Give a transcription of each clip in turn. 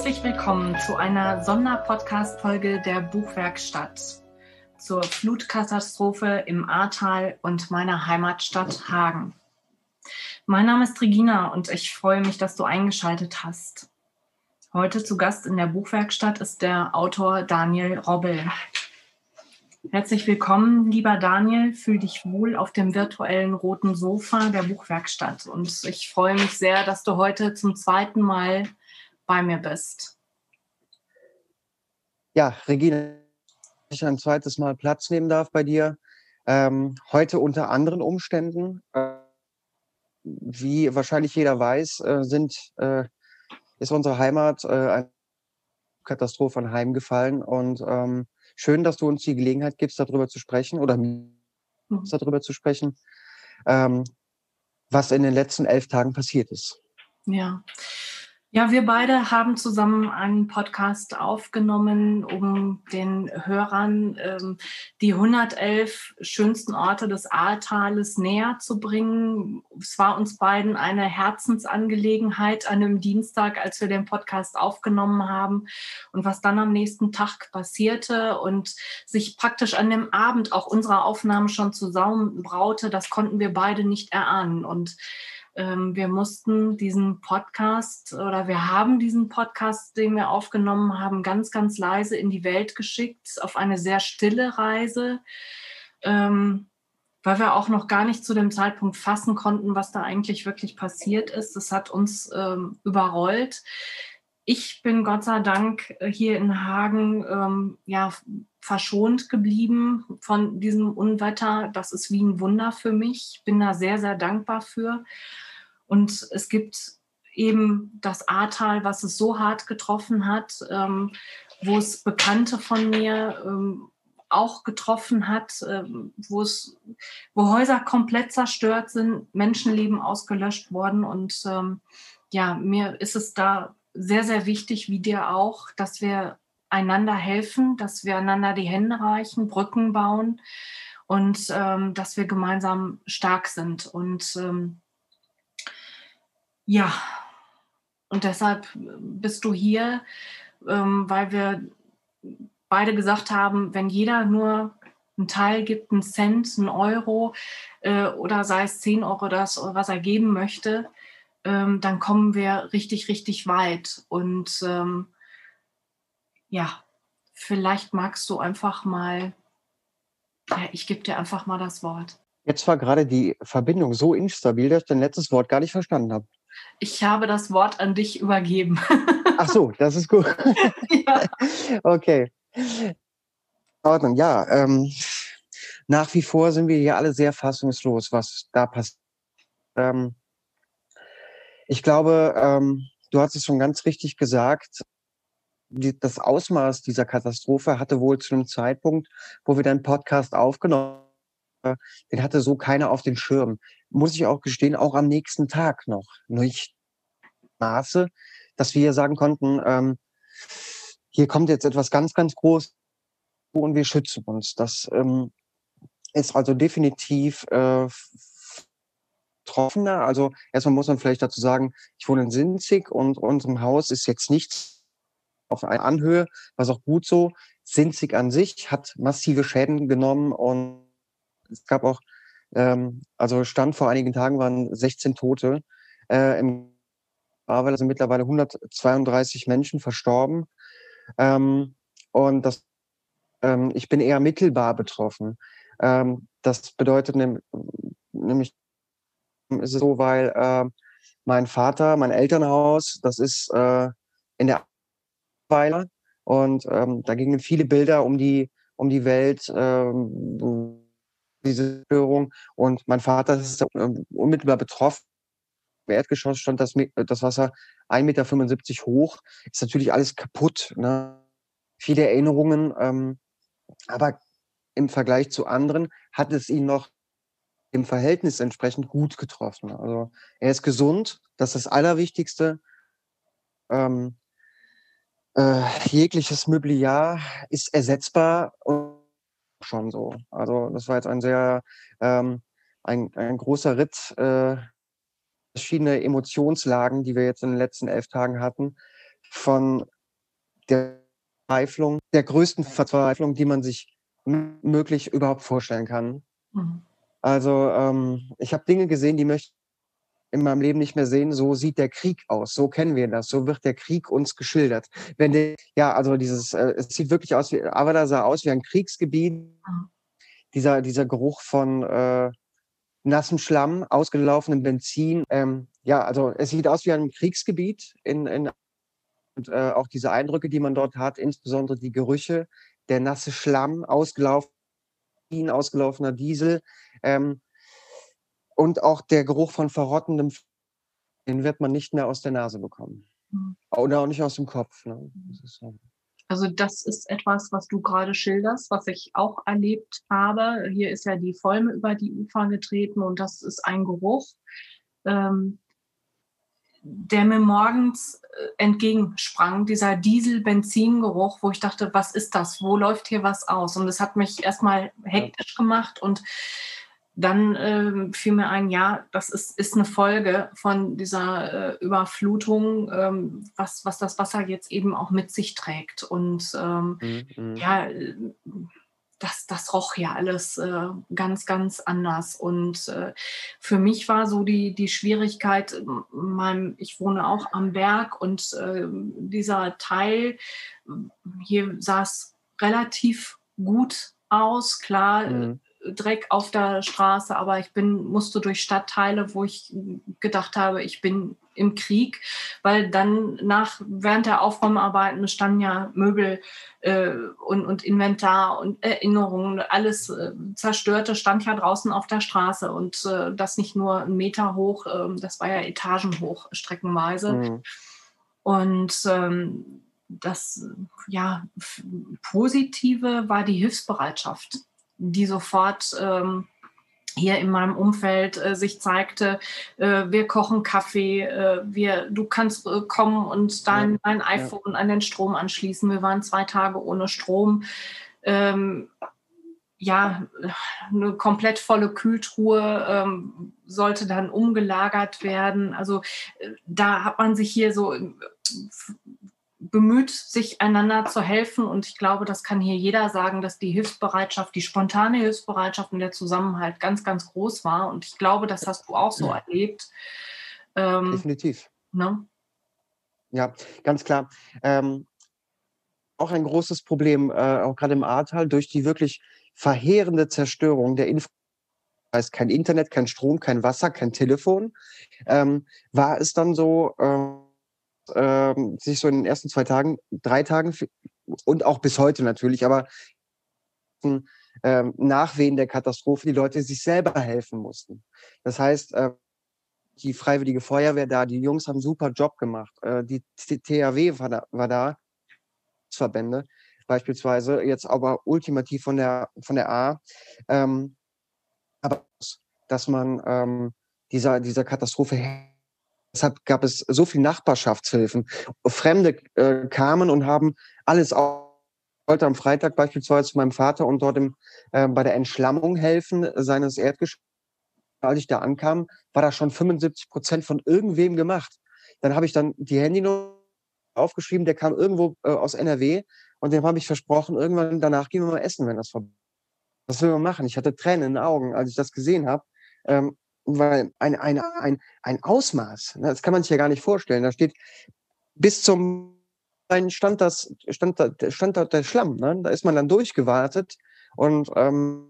Herzlich willkommen zu einer Sonderpodcast-Folge der Buchwerkstatt zur Flutkatastrophe im Ahrtal und meiner Heimatstadt Hagen. Mein Name ist Regina und ich freue mich, dass du eingeschaltet hast. Heute zu Gast in der Buchwerkstatt ist der Autor Daniel Robbel. Herzlich willkommen, lieber Daniel. Fühl dich wohl auf dem virtuellen roten Sofa der Buchwerkstatt. Und ich freue mich sehr, dass du heute zum zweiten Mal bei mir bist. Ja, Regina, ich ein zweites Mal Platz nehmen darf bei dir. Ähm, heute unter anderen Umständen, äh, wie wahrscheinlich jeder weiß, äh, sind, äh, ist unsere Heimat äh, eine Katastrophe anheimgefallen und ähm, schön, dass du uns die Gelegenheit gibst, darüber zu sprechen oder mhm. darüber zu sprechen, ähm, was in den letzten elf Tagen passiert ist. Ja, ja, wir beide haben zusammen einen Podcast aufgenommen, um den Hörern ähm, die 111 schönsten Orte des Ahrtales näher zu bringen. Es war uns beiden eine Herzensangelegenheit an einem Dienstag, als wir den Podcast aufgenommen haben und was dann am nächsten Tag passierte und sich praktisch an dem Abend auch unserer Aufnahmen schon zusammenbraute, das konnten wir beide nicht erahnen. Und wir mussten diesen Podcast oder wir haben diesen Podcast, den wir aufgenommen haben, ganz, ganz leise in die Welt geschickt, auf eine sehr stille Reise, ähm, weil wir auch noch gar nicht zu dem Zeitpunkt fassen konnten, was da eigentlich wirklich passiert ist. Das hat uns ähm, überrollt. Ich bin Gott sei Dank hier in Hagen ähm, ja, verschont geblieben von diesem Unwetter. Das ist wie ein Wunder für mich. Ich bin da sehr, sehr dankbar für. Und es gibt eben das Ahrtal, was es so hart getroffen hat, ähm, wo es Bekannte von mir ähm, auch getroffen hat, ähm, wo es, wo Häuser komplett zerstört sind, Menschenleben ausgelöscht worden. Und ähm, ja, mir ist es da sehr, sehr wichtig, wie dir auch, dass wir einander helfen, dass wir einander die Hände reichen, Brücken bauen und ähm, dass wir gemeinsam stark sind. Und ähm, ja, und deshalb bist du hier, ähm, weil wir beide gesagt haben, wenn jeder nur einen Teil gibt, einen Cent, einen Euro äh, oder sei es 10 Euro, das, was er geben möchte, ähm, dann kommen wir richtig, richtig weit. Und ähm, ja, vielleicht magst du einfach mal, ja, ich gebe dir einfach mal das Wort. Jetzt war gerade die Verbindung so instabil, dass ich dein letztes Wort gar nicht verstanden habe. Ich habe das Wort an dich übergeben. Ach so, das ist gut. ja. Okay. In Ordnung, ja. Ähm, nach wie vor sind wir hier alle sehr fassungslos, was da passiert. Ähm, ich glaube, ähm, du hast es schon ganz richtig gesagt. Die, das Ausmaß dieser Katastrophe hatte wohl zu einem Zeitpunkt, wo wir deinen Podcast aufgenommen haben, den hatte so keiner auf den Schirm muss ich auch gestehen, auch am nächsten Tag noch nicht Maße, dass wir sagen konnten, ähm, hier kommt jetzt etwas ganz, ganz groß und wir schützen uns. Das ähm, ist also definitiv äh, betroffener. Also erstmal muss man vielleicht dazu sagen, ich wohne in Sinzig und unserem Haus ist jetzt nichts auf einer Anhöhe, was auch gut so. Sinzig an sich hat massive Schäden genommen und es gab auch ähm, also Stand vor einigen Tagen waren 16 Tote. Äh, Im Ahrweiler sind mittlerweile 132 Menschen verstorben. Ähm, und das, ähm, ich bin eher mittelbar betroffen. Ähm, das bedeutet nämlich, ist es so, weil äh, mein Vater, mein Elternhaus, das ist äh, in der Weiler und ähm, da gingen viele Bilder um die um die Welt, ähm, diese Störung. Und mein Vater ist unmittelbar betroffen. Im Erdgeschoss stand das, das Wasser 1,75 Meter hoch. Ist natürlich alles kaputt. Ne? Viele Erinnerungen. Ähm, aber im Vergleich zu anderen hat es ihn noch im Verhältnis entsprechend gut getroffen. Also er ist gesund, das ist das Allerwichtigste. Ähm, äh, jegliches Mobiliar ist ersetzbar und schon so. Also das war jetzt ein sehr, ähm, ein, ein großer Ritt, äh, verschiedene Emotionslagen, die wir jetzt in den letzten elf Tagen hatten. von der Verzweiflung, der größten Verzweiflung, die man sich möglich überhaupt vorstellen kann. Mhm. Also ähm, ich habe Dinge gesehen, die möchte in meinem Leben nicht mehr sehen. So sieht der Krieg aus. So kennen wir das. So wird der Krieg uns geschildert. Wenn der, ja, also dieses, äh, es sieht wirklich aus wie, aber da sah aus wie ein Kriegsgebiet. Mhm. Dieser, dieser Geruch von äh, nassem Schlamm, ausgelaufenem Benzin. Ähm, ja, also es sieht aus wie ein Kriegsgebiet in, in und äh, auch diese Eindrücke, die man dort hat, insbesondere die Gerüche, der nasse Schlamm, ausgelaufen, ausgelaufener Diesel ähm, und auch der Geruch von verrottendem, den wird man nicht mehr aus der Nase bekommen. Mhm. Oder auch nicht aus dem Kopf. Ne? Das so. Also das ist etwas, was du gerade schilderst, was ich auch erlebt habe. Hier ist ja die Folme über die Ufer getreten und das ist ein Geruch. Ähm, der mir morgens äh, entgegensprang, dieser Diesel-Benzin-Geruch, wo ich dachte, was ist das? Wo läuft hier was aus? Und das hat mich erstmal hektisch gemacht und dann äh, fiel mir ein, ja, das ist, ist eine Folge von dieser äh, Überflutung, ähm, was, was das Wasser jetzt eben auch mit sich trägt. Und ähm, mhm. mhm. ja, das, das roch ja alles äh, ganz, ganz anders. Und äh, für mich war so die, die Schwierigkeit, mein, ich wohne auch am Berg und äh, dieser Teil, hier sah es relativ gut aus, klar. Mhm Dreck auf der Straße, aber ich bin, musste durch Stadtteile, wo ich gedacht habe, ich bin im Krieg, weil dann nach, während der Aufräumarbeiten standen ja Möbel äh, und, und Inventar und Erinnerungen, alles äh, Zerstörte stand ja draußen auf der Straße und äh, das nicht nur einen Meter hoch, ähm, das war ja etagenhoch streckenweise. Mhm. Und ähm, das ja, Positive war die Hilfsbereitschaft die sofort ähm, hier in meinem Umfeld äh, sich zeigte, äh, wir kochen Kaffee, äh, wir, du kannst äh, kommen und dein, dein iPhone ja. an den Strom anschließen. Wir waren zwei Tage ohne Strom. Ähm, ja, eine komplett volle Kühltruhe ähm, sollte dann umgelagert werden. Also äh, da hat man sich hier so bemüht, sich einander zu helfen. Und ich glaube, das kann hier jeder sagen, dass die Hilfsbereitschaft, die spontane Hilfsbereitschaft und der Zusammenhalt ganz, ganz groß war. Und ich glaube, das hast du auch so ja. erlebt. Ähm, Definitiv. Ne? Ja, ganz klar. Ähm, auch ein großes Problem, äh, auch gerade im Ahrtal, durch die wirklich verheerende Zerstörung der Infrastruktur heißt kein Internet, kein Strom, kein Wasser, kein Telefon, ähm, war es dann so, ähm, ähm, sich so in den ersten zwei Tagen, drei Tagen und auch bis heute natürlich, aber ähm, Nachwehen der Katastrophe die Leute sich selber helfen mussten. Das heißt, äh, die Freiwillige Feuerwehr da, die Jungs haben einen super Job gemacht. Äh, die THW war da, war da, Verbände beispielsweise, jetzt aber ultimativ von der, von der A. Ähm, aber dass man ähm, dieser, dieser Katastrophe Deshalb gab es so viel Nachbarschaftshilfen. Fremde äh, kamen und haben alles auch heute am Freitag beispielsweise zu meinem Vater und dort im, äh, bei der Entschlammung helfen seines Erdgeschosses. Als ich da ankam, war da schon 75 Prozent von irgendwem gemacht. Dann habe ich dann die Handynummer aufgeschrieben, der kam irgendwo äh, aus NRW und dem habe ich versprochen, irgendwann danach gehen wir mal essen, wenn das vorbei Was will man machen? Ich hatte Tränen in den Augen, als ich das gesehen habe. Ähm, weil ein, ein, ein, ein Ausmaß, ne, das kann man sich ja gar nicht vorstellen. Da steht bis zum stand das stand da, stand da der Schlamm. Ne? Da ist man dann durchgewartet und ähm,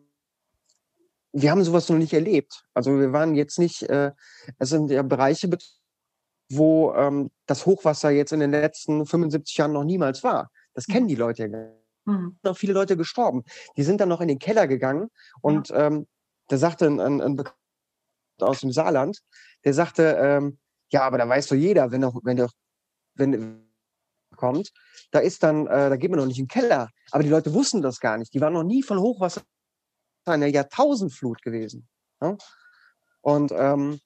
wir haben sowas noch nicht erlebt. Also wir waren jetzt nicht, äh, es sind ja Bereiche, wo ähm, das Hochwasser jetzt in den letzten 75 Jahren noch niemals war. Das kennen die Leute ja gar nicht. Mhm. Noch viele Leute gestorben. Die sind dann noch in den Keller gegangen und ja. ähm, da sagte ein, ein, ein aus dem Saarland, der sagte, ähm, ja, aber da weiß doch jeder, wenn doch, wenn doch, wenn kommt, da ist dann, äh, da geht man noch nicht in den Keller. Aber die Leute wussten das gar nicht. Die waren noch nie von Hochwasser einer Jahrtausendflut gewesen. Ja? Und ähm,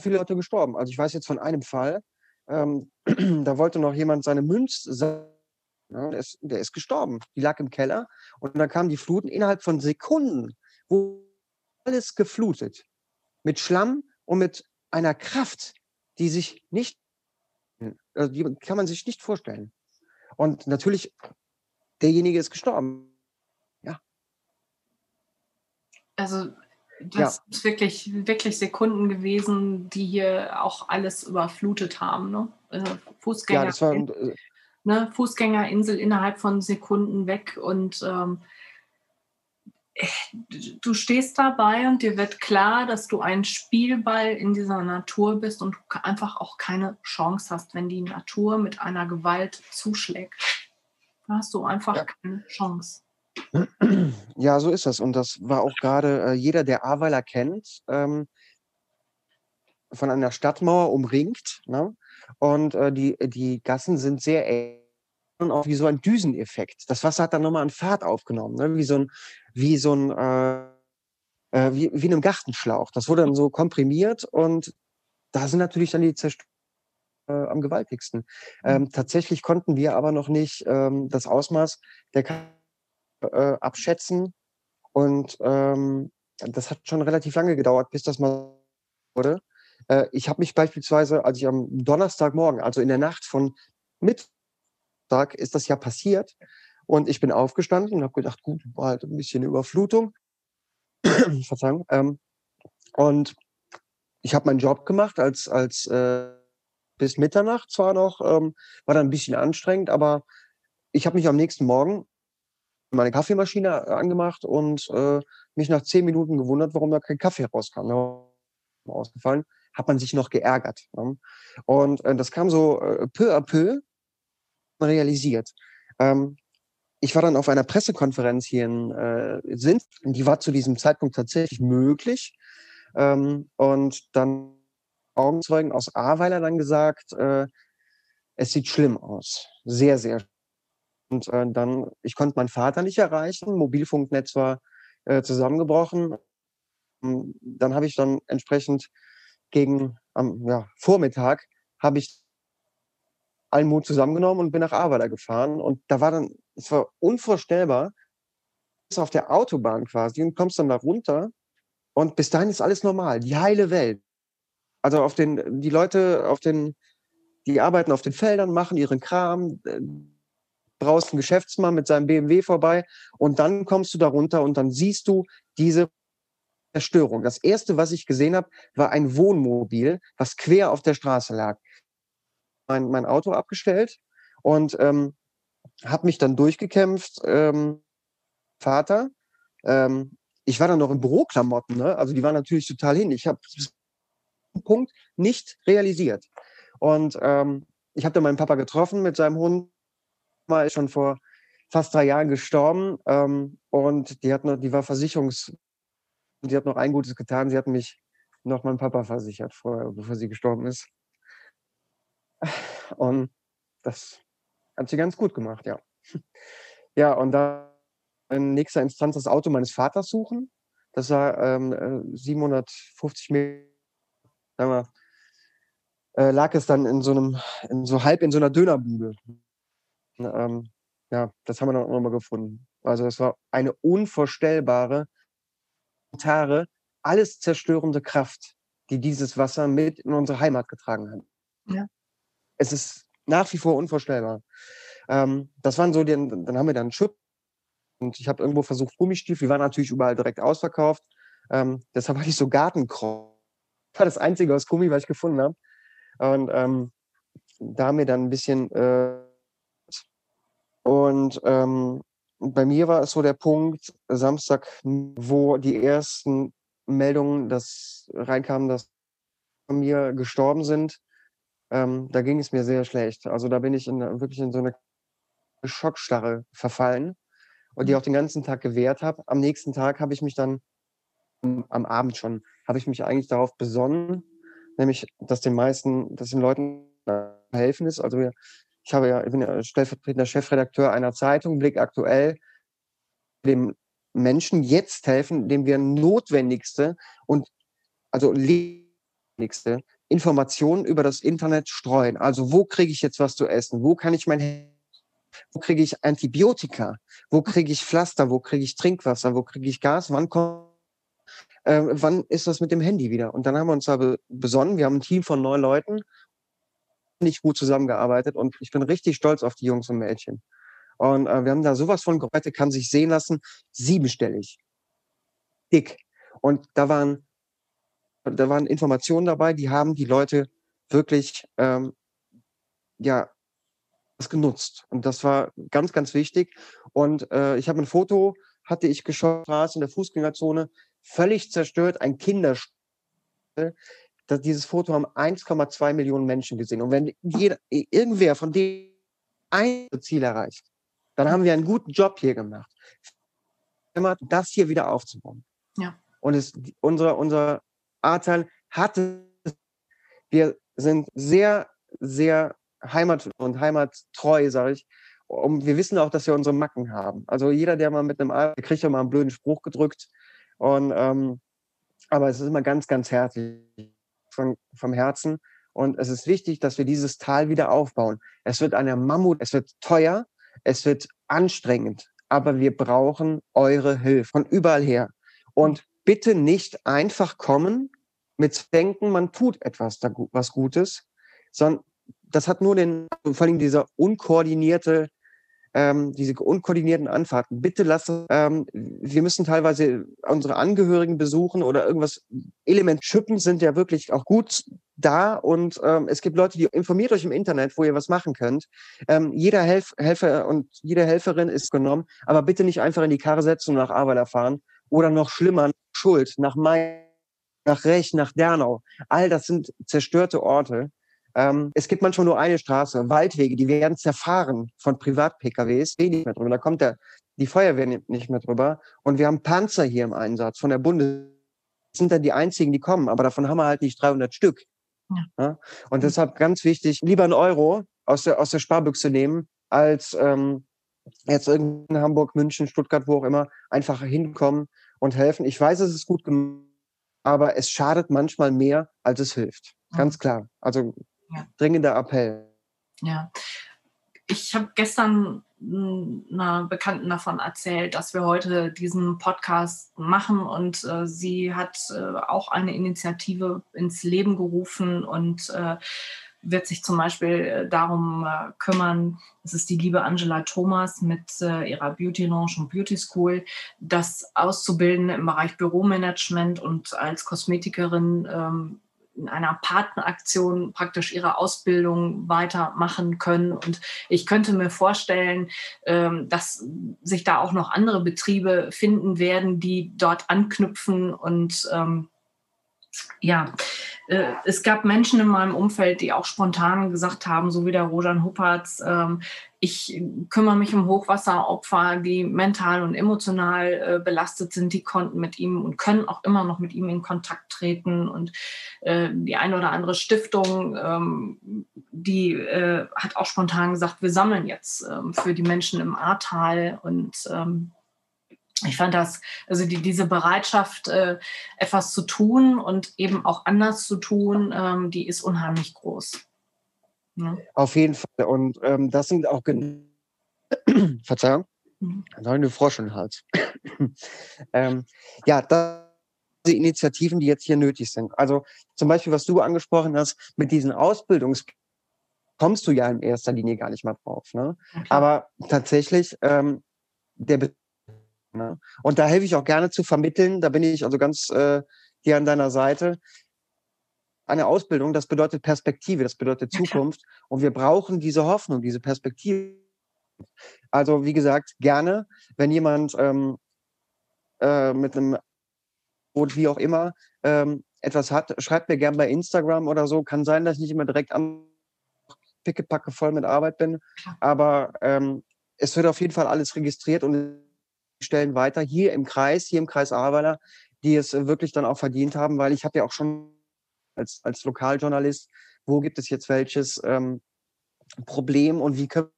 viele Leute gestorben. Also ich weiß jetzt von einem Fall, ähm, da wollte noch jemand seine Münz, ja, der, ist, der ist gestorben. Die lag im Keller und dann kamen die Fluten innerhalb von Sekunden, wo alles geflutet mit Schlamm und mit einer Kraft, die sich nicht Also die kann man sich nicht vorstellen. Und natürlich, derjenige ist gestorben. Ja. Also das ja. ist wirklich, wirklich Sekunden gewesen, die hier auch alles überflutet haben. Ne? Also Fußgänger, ja, war, äh, ne, Fußgängerinsel innerhalb von Sekunden weg und ähm, du stehst dabei und dir wird klar, dass du ein Spielball in dieser Natur bist und du einfach auch keine Chance hast, wenn die Natur mit einer Gewalt zuschlägt. Da hast du einfach ja. keine Chance. Ja, so ist das. Und das war auch gerade äh, jeder, der Aweiler kennt, ähm, von einer Stadtmauer umringt. Ne? Und äh, die, die Gassen sind sehr eng auch wie so ein Düseneffekt. Das Wasser hat dann nochmal an Fahrt aufgenommen, ne? wie so ein, wie so ein, äh, äh, wie, wie in einem Gartenschlauch. Das wurde dann so komprimiert und da sind natürlich dann die Zerstörungen äh, am gewaltigsten. Mhm. Ähm, tatsächlich konnten wir aber noch nicht ähm, das Ausmaß der äh, abschätzen und ähm, das hat schon relativ lange gedauert, bis das mal wurde. Äh, ich habe mich beispielsweise, als ich am Donnerstagmorgen, also in der Nacht von Mittag, ist das ja passiert. Und ich bin aufgestanden und habe gedacht, gut, war halt ein bisschen Überflutung. Verzeihung. Ähm, und ich habe meinen Job gemacht als, als äh, bis Mitternacht zwar noch, ähm, war dann ein bisschen anstrengend, aber ich habe mich am nächsten Morgen meine Kaffeemaschine äh, angemacht und äh, mich nach zehn Minuten gewundert, warum da kein Kaffee rauskam. Ausgefallen, hat man sich noch geärgert. Ne? Und äh, das kam so äh, peu à peu realisiert. Ähm, ich war dann auf einer Pressekonferenz hier in äh, Sint, die war zu diesem Zeitpunkt tatsächlich möglich. Ähm, und dann Augenzeugen aus Ahrweiler dann gesagt, äh, es sieht schlimm aus. Sehr, sehr schlimm. Und äh, dann, ich konnte meinen Vater nicht erreichen, Mobilfunknetz war äh, zusammengebrochen. Hm, dann habe ich dann entsprechend gegen am ja, Vormittag habe ich allen Mut zusammengenommen und bin nach Arbeiter gefahren. Und da war dann, es war unvorstellbar, bist auf der Autobahn quasi und kommst dann da runter und bis dahin ist alles normal, die heile Welt. Also auf den, die Leute auf den, die arbeiten auf den Feldern, machen ihren Kram, äh, brauchst einen Geschäftsmann mit seinem BMW vorbei und dann kommst du da runter und dann siehst du diese Zerstörung. Das erste, was ich gesehen habe, war ein Wohnmobil, was quer auf der Straße lag. Mein, mein Auto abgestellt und ähm, habe mich dann durchgekämpft. Ähm, Vater, ähm, ich war dann noch in Büroklamotten, ne? also die waren natürlich total hin. Ich habe Punkt nicht realisiert. Und ähm, ich habe dann meinen Papa getroffen mit seinem Hund ist schon vor fast drei Jahren gestorben ähm, und die hat noch, die war Versicherungs, die hat noch ein Gutes getan. Sie hat mich noch meinem Papa versichert, vorher, bevor sie gestorben ist. Und das hat sie ganz gut gemacht, ja. Ja, und dann in nächster Instanz das Auto meines Vaters suchen. Das war ähm, 750 äh, Meter, sagen wir, äh, lag es dann in so einem, in so halb in so einer Dönerbude. Ähm, ja, das haben wir dann auch nochmal gefunden. Also es war eine unvorstellbare, alles zerstörende Kraft, die dieses Wasser mit in unsere Heimat getragen hat. Ja. Es ist nach wie vor unvorstellbar. Ähm, das waren so, die, dann haben wir dann Chip und ich habe irgendwo versucht, Gummistiefel, die waren natürlich überall direkt ausverkauft. Ähm, deshalb hatte ich so Gartenkreuz. Das war das einzige aus Gummi, was ich gefunden habe. Und ähm, da haben wir dann ein bisschen äh, und ähm, bei mir war es so der Punkt, Samstag, wo die ersten Meldungen das reinkamen, dass von mir gestorben sind. Ähm, da ging es mir sehr schlecht. Also da bin ich in, wirklich in so eine Schockstarre verfallen und die mhm. auch den ganzen Tag gewehrt habe. Am nächsten Tag habe ich mich dann, am Abend schon, habe ich mich eigentlich darauf besonnen, nämlich, dass den meisten, dass den Leuten helfen ist. Also ich habe ja, ich bin ja stellvertretender Chefredakteur einer Zeitung, Blick aktuell, dem Menschen jetzt helfen, dem wir notwendigste und also notwendigste Informationen über das Internet streuen. Also wo kriege ich jetzt was zu essen? Wo kann ich mein wo kriege ich Antibiotika? Wo kriege ich Pflaster? Wo kriege ich Trinkwasser? Wo kriege ich Gas? Wann kommt äh, wann ist das mit dem Handy wieder? Und dann haben wir uns da besonnen. Wir haben ein Team von neun Leuten nicht gut zusammengearbeitet und ich bin richtig stolz auf die Jungs und Mädchen. Und äh, wir haben da sowas von heute kann sich sehen lassen, siebenstellig, dick. Und da waren da waren Informationen dabei, die haben die Leute wirklich ähm, ja das genutzt. Und das war ganz, ganz wichtig. Und äh, ich habe ein Foto, hatte ich geschaut, in der Fußgängerzone, völlig zerstört, ein Kinderspiel. Das, dieses Foto haben 1,2 Millionen Menschen gesehen. Und wenn jeder, irgendwer von denen ein Ziel erreicht, dann haben wir einen guten Job hier gemacht. Immer das hier wieder aufzubauen. Ja. Und es, unser, unser Ahrtal hatte, wir sind sehr, sehr heimat- und heimattreu, sage ich. Und wir wissen auch, dass wir unsere Macken haben. Also jeder, der mal mit einem Aal, kriegt ja mal einen blöden Spruch gedrückt. Und, ähm, aber es ist immer ganz, ganz herzlich von, vom Herzen. Und es ist wichtig, dass wir dieses Tal wieder aufbauen. Es wird eine Mammut, es wird teuer, es wird anstrengend, aber wir brauchen eure Hilfe von überall her. Und bitte nicht einfach kommen mit Denken, man tut etwas, was Gutes, sondern das hat nur den, vor allem dieser unkoordinierte, ähm, diese unkoordinierten Anfahrten. Bitte lasse, ähm, wir müssen teilweise unsere Angehörigen besuchen oder irgendwas. Element Schippen sind ja wirklich auch gut da und ähm, es gibt Leute, die informiert euch im Internet, wo ihr was machen könnt. Ähm, jeder Helf Helfer und jede Helferin ist genommen, aber bitte nicht einfach in die Karre setzen und nach Arbeit fahren oder noch schlimmer, Schuld, nach Mai, nach Rech, nach Dernau. All das sind zerstörte Orte. Ähm, es gibt manchmal nur eine Straße, Waldwege, die werden zerfahren von Privat-PKWs, wenig mehr drüber. Da kommt der, die Feuerwehr nicht mehr drüber. Und wir haben Panzer hier im Einsatz von der Bundes. Das sind dann die einzigen, die kommen, aber davon haben wir halt nicht 300 Stück. Ja. Ja? Und deshalb ganz wichtig, lieber einen Euro aus der, aus der Sparbüchse nehmen, als ähm, jetzt in Hamburg, München, Stuttgart, wo auch immer, einfach hinkommen und helfen. Ich weiß, es ist gut gemacht, aber es schadet manchmal mehr, als es hilft. Ganz klar. Also ja. dringender Appell. Ja. Ich habe gestern einer Bekannten davon erzählt, dass wir heute diesen Podcast machen und äh, sie hat äh, auch eine Initiative ins Leben gerufen und äh, wird sich zum Beispiel äh, darum äh, kümmern, das ist die liebe Angela Thomas mit äh, ihrer Beauty Lounge und Beauty School, das auszubilden im Bereich Büromanagement und als Kosmetikerin ähm, in einer Partneraktion praktisch ihre Ausbildung weitermachen können. Und ich könnte mir vorstellen, ähm, dass sich da auch noch andere Betriebe finden werden, die dort anknüpfen und ähm, ja, äh, es gab Menschen in meinem Umfeld, die auch spontan gesagt haben, so wie der Rojan Huppertz, ähm, ich kümmere mich um Hochwasseropfer, die mental und emotional äh, belastet sind, die konnten mit ihm und können auch immer noch mit ihm in Kontakt treten. Und äh, die eine oder andere Stiftung, ähm, die äh, hat auch spontan gesagt, wir sammeln jetzt ähm, für die Menschen im Ahrtal und ähm, ich fand das, also die, diese Bereitschaft, äh, etwas zu tun und eben auch anders zu tun, ähm, die ist unheimlich groß. Ja. Auf jeden Fall. Und ähm, das sind auch, Verzeihung, mhm. ich Frosch im Hals. ähm, ja, das sind Initiativen, die jetzt hier nötig sind. Also zum Beispiel, was du angesprochen hast, mit diesen Ausbildungs kommst du ja in erster Linie gar nicht mal drauf. Ne? Okay. Aber tatsächlich, ähm, der Ne? Und da helfe ich auch gerne zu vermitteln. Da bin ich also ganz äh, hier an deiner Seite. Eine Ausbildung, das bedeutet Perspektive, das bedeutet Zukunft. Und wir brauchen diese Hoffnung, diese Perspektive. Also wie gesagt, gerne, wenn jemand ähm, äh, mit einem oder wie auch immer ähm, etwas hat, schreibt mir gerne bei Instagram oder so. Kann sein, dass ich nicht immer direkt am Pickepacke voll mit Arbeit bin, aber ähm, es wird auf jeden Fall alles registriert und Stellen weiter, hier im Kreis, hier im Kreis Ahrweiler, die es äh, wirklich dann auch verdient haben, weil ich habe ja auch schon als, als Lokaljournalist, wo gibt es jetzt welches ähm, Problem und wie können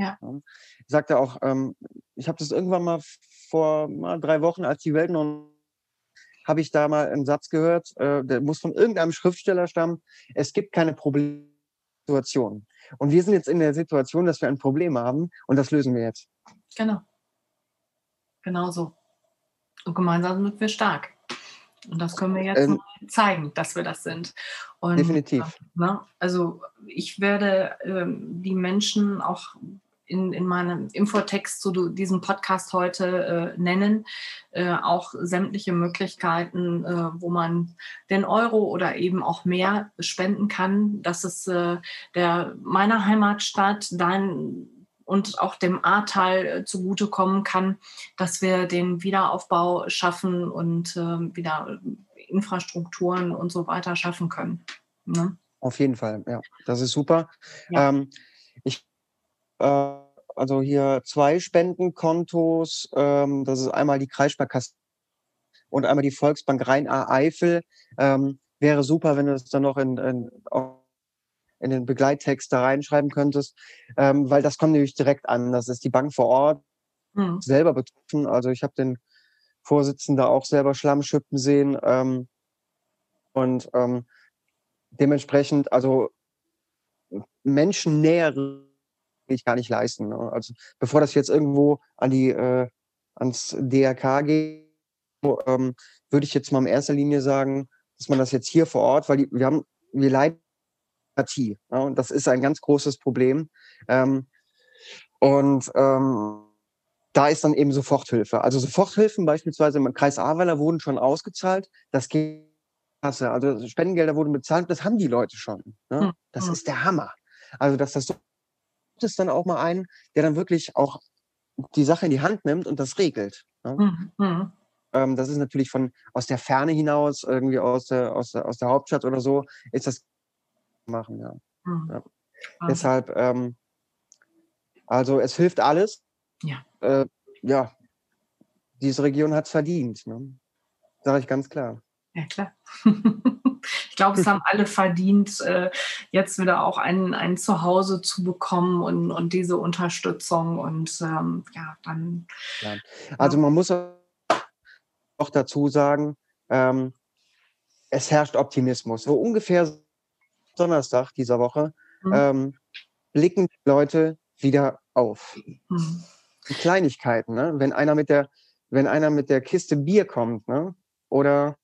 ja. Ich sagte auch, ähm, ich habe das irgendwann mal vor mal drei Wochen, als die Welt noch habe ich da mal einen Satz gehört, äh, der muss von irgendeinem Schriftsteller stammen. Es gibt keine Problemsituation. Und wir sind jetzt in der Situation, dass wir ein Problem haben und das lösen wir jetzt. Genau. Genauso. Und gemeinsam sind wir stark. Und das können wir jetzt ähm, zeigen, dass wir das sind. Und, definitiv. Ne, also ich werde ähm, die Menschen auch in, in meinem Infotext zu diesem Podcast heute äh, nennen, äh, auch sämtliche Möglichkeiten, äh, wo man den Euro oder eben auch mehr spenden kann. Das ist äh, der meiner Heimatstadt, dein und auch dem Ahrtal äh, zugutekommen kann, dass wir den Wiederaufbau schaffen und äh, wieder Infrastrukturen und so weiter schaffen können. Ne? Auf jeden Fall, ja, das ist super. Ja. Ähm, ich äh, also hier zwei Spendenkontos. Ähm, das ist einmal die Kreissparkasse und einmal die Volksbank Rhein-A-Eifel. Ähm, wäre super, wenn du es dann noch in, in, in den Begleittext da reinschreiben könntest, ähm, weil das kommt nämlich direkt an. Das ist die Bank vor Ort mhm. selber betroffen. Also ich habe den Vorsitzenden auch selber Schlammschippen sehen. Ähm, und ähm, dementsprechend, also menschennähere ich gar nicht leisten. Ne? Also bevor das jetzt irgendwo an die äh, ans DRK geht, ähm, würde ich jetzt mal in erster Linie sagen, dass man das jetzt hier vor Ort, weil die, wir haben, wir leiden Partie. Ja, und das ist ein ganz großes Problem. Ähm, und ähm, da ist dann eben Soforthilfe. Also Soforthilfen beispielsweise im Kreis Ahrweiler wurden schon ausgezahlt. Das geht also Spendengelder wurden bezahlt, das haben die Leute schon. Ne? Das mhm. ist der Hammer. Also dass das so es dann auch mal einen, der dann wirklich auch die Sache in die Hand nimmt und das regelt. Ne? Mhm. Ähm, das ist natürlich von aus der Ferne hinaus, irgendwie aus der, aus der, aus der Hauptstadt oder so, ist das machen, ja. Mhm. ja. Deshalb, ähm, also es hilft alles. Ja. Äh, ja, diese Region hat es verdient, ne? sage ich ganz klar. Ja, klar. ich glaube, es haben alle verdient, äh, jetzt wieder auch ein, ein Zuhause zu bekommen und, und diese Unterstützung. Und ähm, ja, dann. Ja. Also man muss auch dazu sagen, ähm, es herrscht Optimismus. So ungefähr Donnerstag dieser Woche mhm. ähm, blicken Leute wieder auf. Mhm. Kleinigkeiten, ne? Wenn einer mit der, wenn einer mit der Kiste Bier kommt, ne? Oder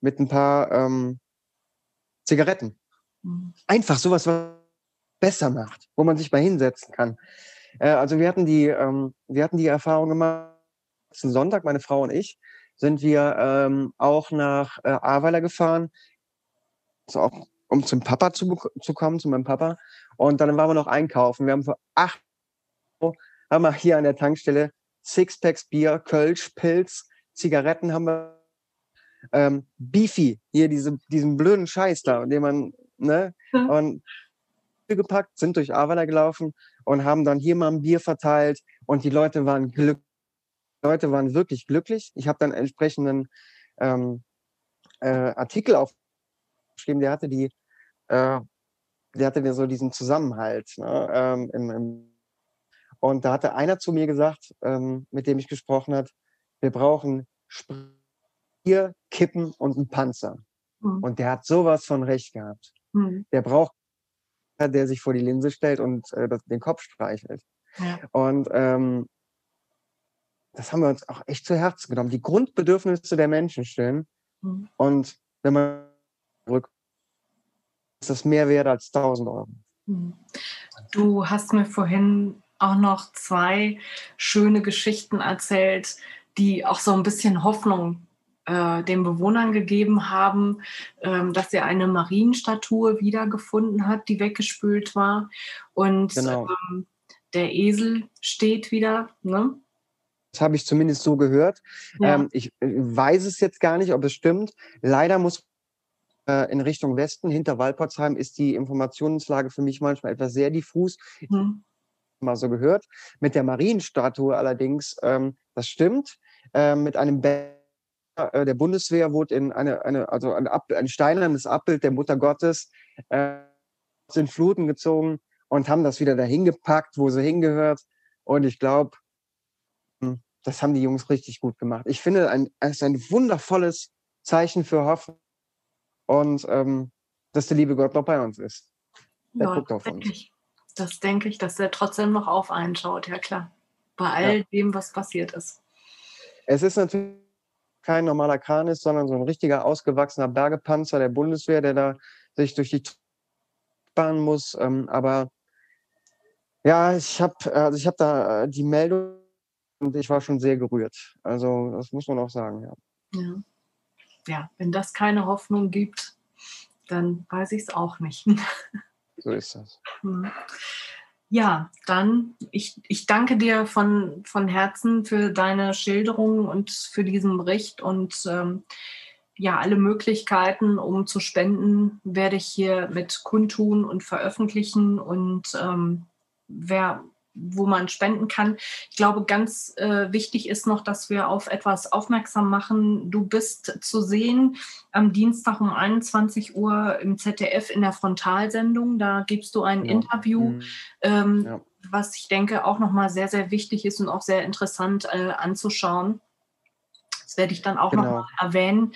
mit ein paar ähm, Zigaretten. Mhm. Einfach sowas, was besser macht, wo man sich mal hinsetzen kann. Äh, also wir hatten die, ähm, wir hatten die Erfahrung gemacht, letzten Sonntag, meine Frau und ich, sind wir ähm, auch nach äh, Ahrweiler gefahren, also auch, um zum Papa zu, zu kommen, zu meinem Papa. Und dann waren wir noch einkaufen. Wir haben für acht Euro haben wir hier an der Tankstelle Sixpacks Bier, Kölsch, Pilz, Zigaretten haben wir ähm, Beefy, hier diese, diesen blöden Scheiß da, den man, ne, mhm. und gepackt, sind durch Ahrweiler gelaufen und haben dann hier mal ein Bier verteilt und die Leute waren glücklich. Leute waren wirklich glücklich. Ich habe dann entsprechenden ähm, äh, Artikel aufgeschrieben, der hatte die, äh, der hatte so diesen Zusammenhalt. Ne, ähm, im, im und da hatte einer zu mir gesagt, ähm, mit dem ich gesprochen habe, wir brauchen vier Kippen und ein Panzer. Mhm. Und der hat sowas von recht gehabt. Mhm. Der braucht, der sich vor die Linse stellt und äh, den Kopf streichelt. Ja. Und ähm, das haben wir uns auch echt zu Herzen genommen. Die Grundbedürfnisse der Menschen stillen. Mhm. Und wenn man zurück, ist das mehr wert als 1000 Euro. Mhm. Du hast mir vorhin auch noch zwei schöne Geschichten erzählt, die auch so ein bisschen Hoffnung äh, den Bewohnern gegeben haben, ähm, dass er eine Marienstatue wiedergefunden hat, die weggespült war. Und genau. ähm, der Esel steht wieder. Ne? Das habe ich zumindest so gehört. Ja. Ähm, ich äh, weiß es jetzt gar nicht, ob es stimmt. Leider muss in Richtung Westen, hinter Walpotsheim, ist die Informationslage für mich manchmal etwas sehr diffus. Hm. Mal so gehört. Mit der Marienstatue allerdings, ähm, das stimmt. Äh, mit einem Bett äh, der Bundeswehr wurde in eine, eine also ein, Ab, ein steinernes Abbild der Mutter Gottes äh, in Fluten gezogen und haben das wieder dahin gepackt, wo sie hingehört. Und ich glaube, hm, das haben die Jungs richtig gut gemacht. Ich finde, ein, es ist ein wundervolles Zeichen für Hoffnung und ähm, dass der liebe Gott noch bei uns ist. Der ja, guckt auf uns. Ich. Das denke ich, dass er trotzdem noch auf einen schaut, ja klar. Bei all ja. dem, was passiert ist. Es ist natürlich kein normaler Kran ist, sondern so ein richtiger ausgewachsener Bergepanzer der Bundeswehr, der da sich durch die Bahn muss. Ähm, aber ja, ich habe also ich habe da äh, die Meldung und ich war schon sehr gerührt. Also das muss man auch sagen, ja. Ja, ja wenn das keine Hoffnung gibt, dann weiß ich es auch nicht. So ist das. Hm. Ja, dann ich, ich danke dir von, von Herzen für deine Schilderung und für diesen Bericht und ähm, ja, alle Möglichkeiten, um zu spenden, werde ich hier mit kundtun und veröffentlichen und ähm, wer wo man spenden kann. Ich glaube, ganz äh, wichtig ist noch, dass wir auf etwas aufmerksam machen. Du bist zu sehen am Dienstag um 21 Uhr im ZDF in der Frontalsendung. Da gibst du ein ja. Interview, mhm. ähm, ja. was ich denke auch nochmal sehr, sehr wichtig ist und auch sehr interessant äh, anzuschauen. Das werde ich dann auch genau. nochmal erwähnen.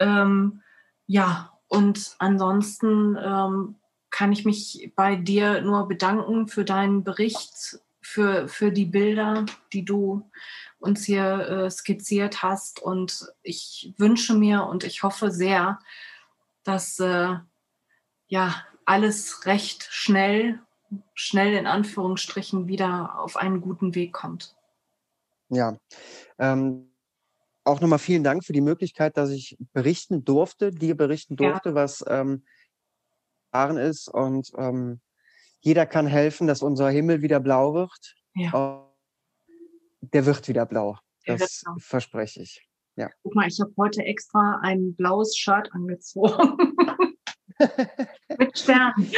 Ähm, ja, und ansonsten ähm, kann ich mich bei dir nur bedanken für deinen Bericht, für, für die Bilder, die du uns hier äh, skizziert hast. Und ich wünsche mir und ich hoffe sehr, dass äh, ja alles recht schnell, schnell in Anführungsstrichen wieder auf einen guten Weg kommt. Ja, ähm, auch nochmal vielen Dank für die Möglichkeit, dass ich berichten durfte, dir berichten durfte, ja. was ähm, ist und ähm, jeder kann helfen, dass unser Himmel wieder blau wird. Ja. Der wird wieder blau. Der das blau. verspreche ich. Ja. Guck mal, ich habe heute extra ein blaues Shirt angezogen. Mit Sternen.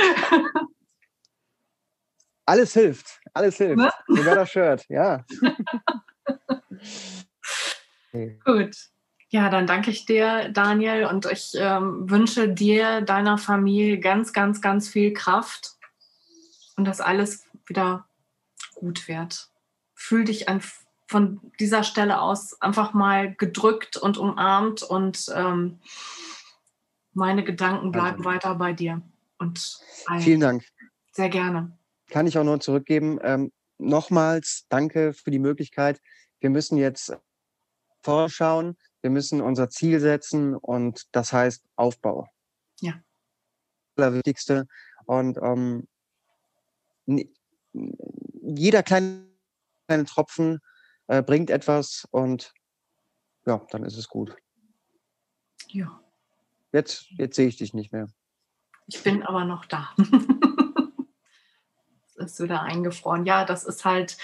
Alles hilft. Alles hilft. Ne? Sogar das Shirt, ja. okay. Gut. Ja, dann danke ich dir, Daniel, und ich ähm, wünsche dir, deiner Familie ganz, ganz, ganz viel Kraft und dass alles wieder gut wird. Fühl dich an, von dieser Stelle aus einfach mal gedrückt und umarmt und ähm, meine Gedanken bleiben also. weiter bei dir. Und Vielen Dank. Sehr gerne. Kann ich auch nur zurückgeben. Ähm, nochmals danke für die Möglichkeit. Wir müssen jetzt vorschauen wir müssen unser Ziel setzen und das heißt Aufbau. Ja. Das Allerwichtigste. Und ähm, jeder kleine, kleine Tropfen äh, bringt etwas und ja, dann ist es gut. Ja. Jetzt, jetzt sehe ich dich nicht mehr. Ich bin aber noch da. ist wieder eingefroren. Ja, das ist halt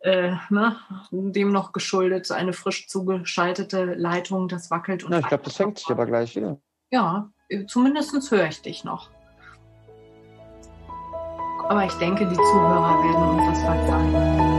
äh, ne, dem noch geschuldet, eine frisch zugeschaltete Leitung, das wackelt. Und ja, ich glaube, das fängt sich aber gleich wieder. Ja, zumindest höre ich dich noch. Aber ich denke, die Zuhörer werden uns das verzeihen.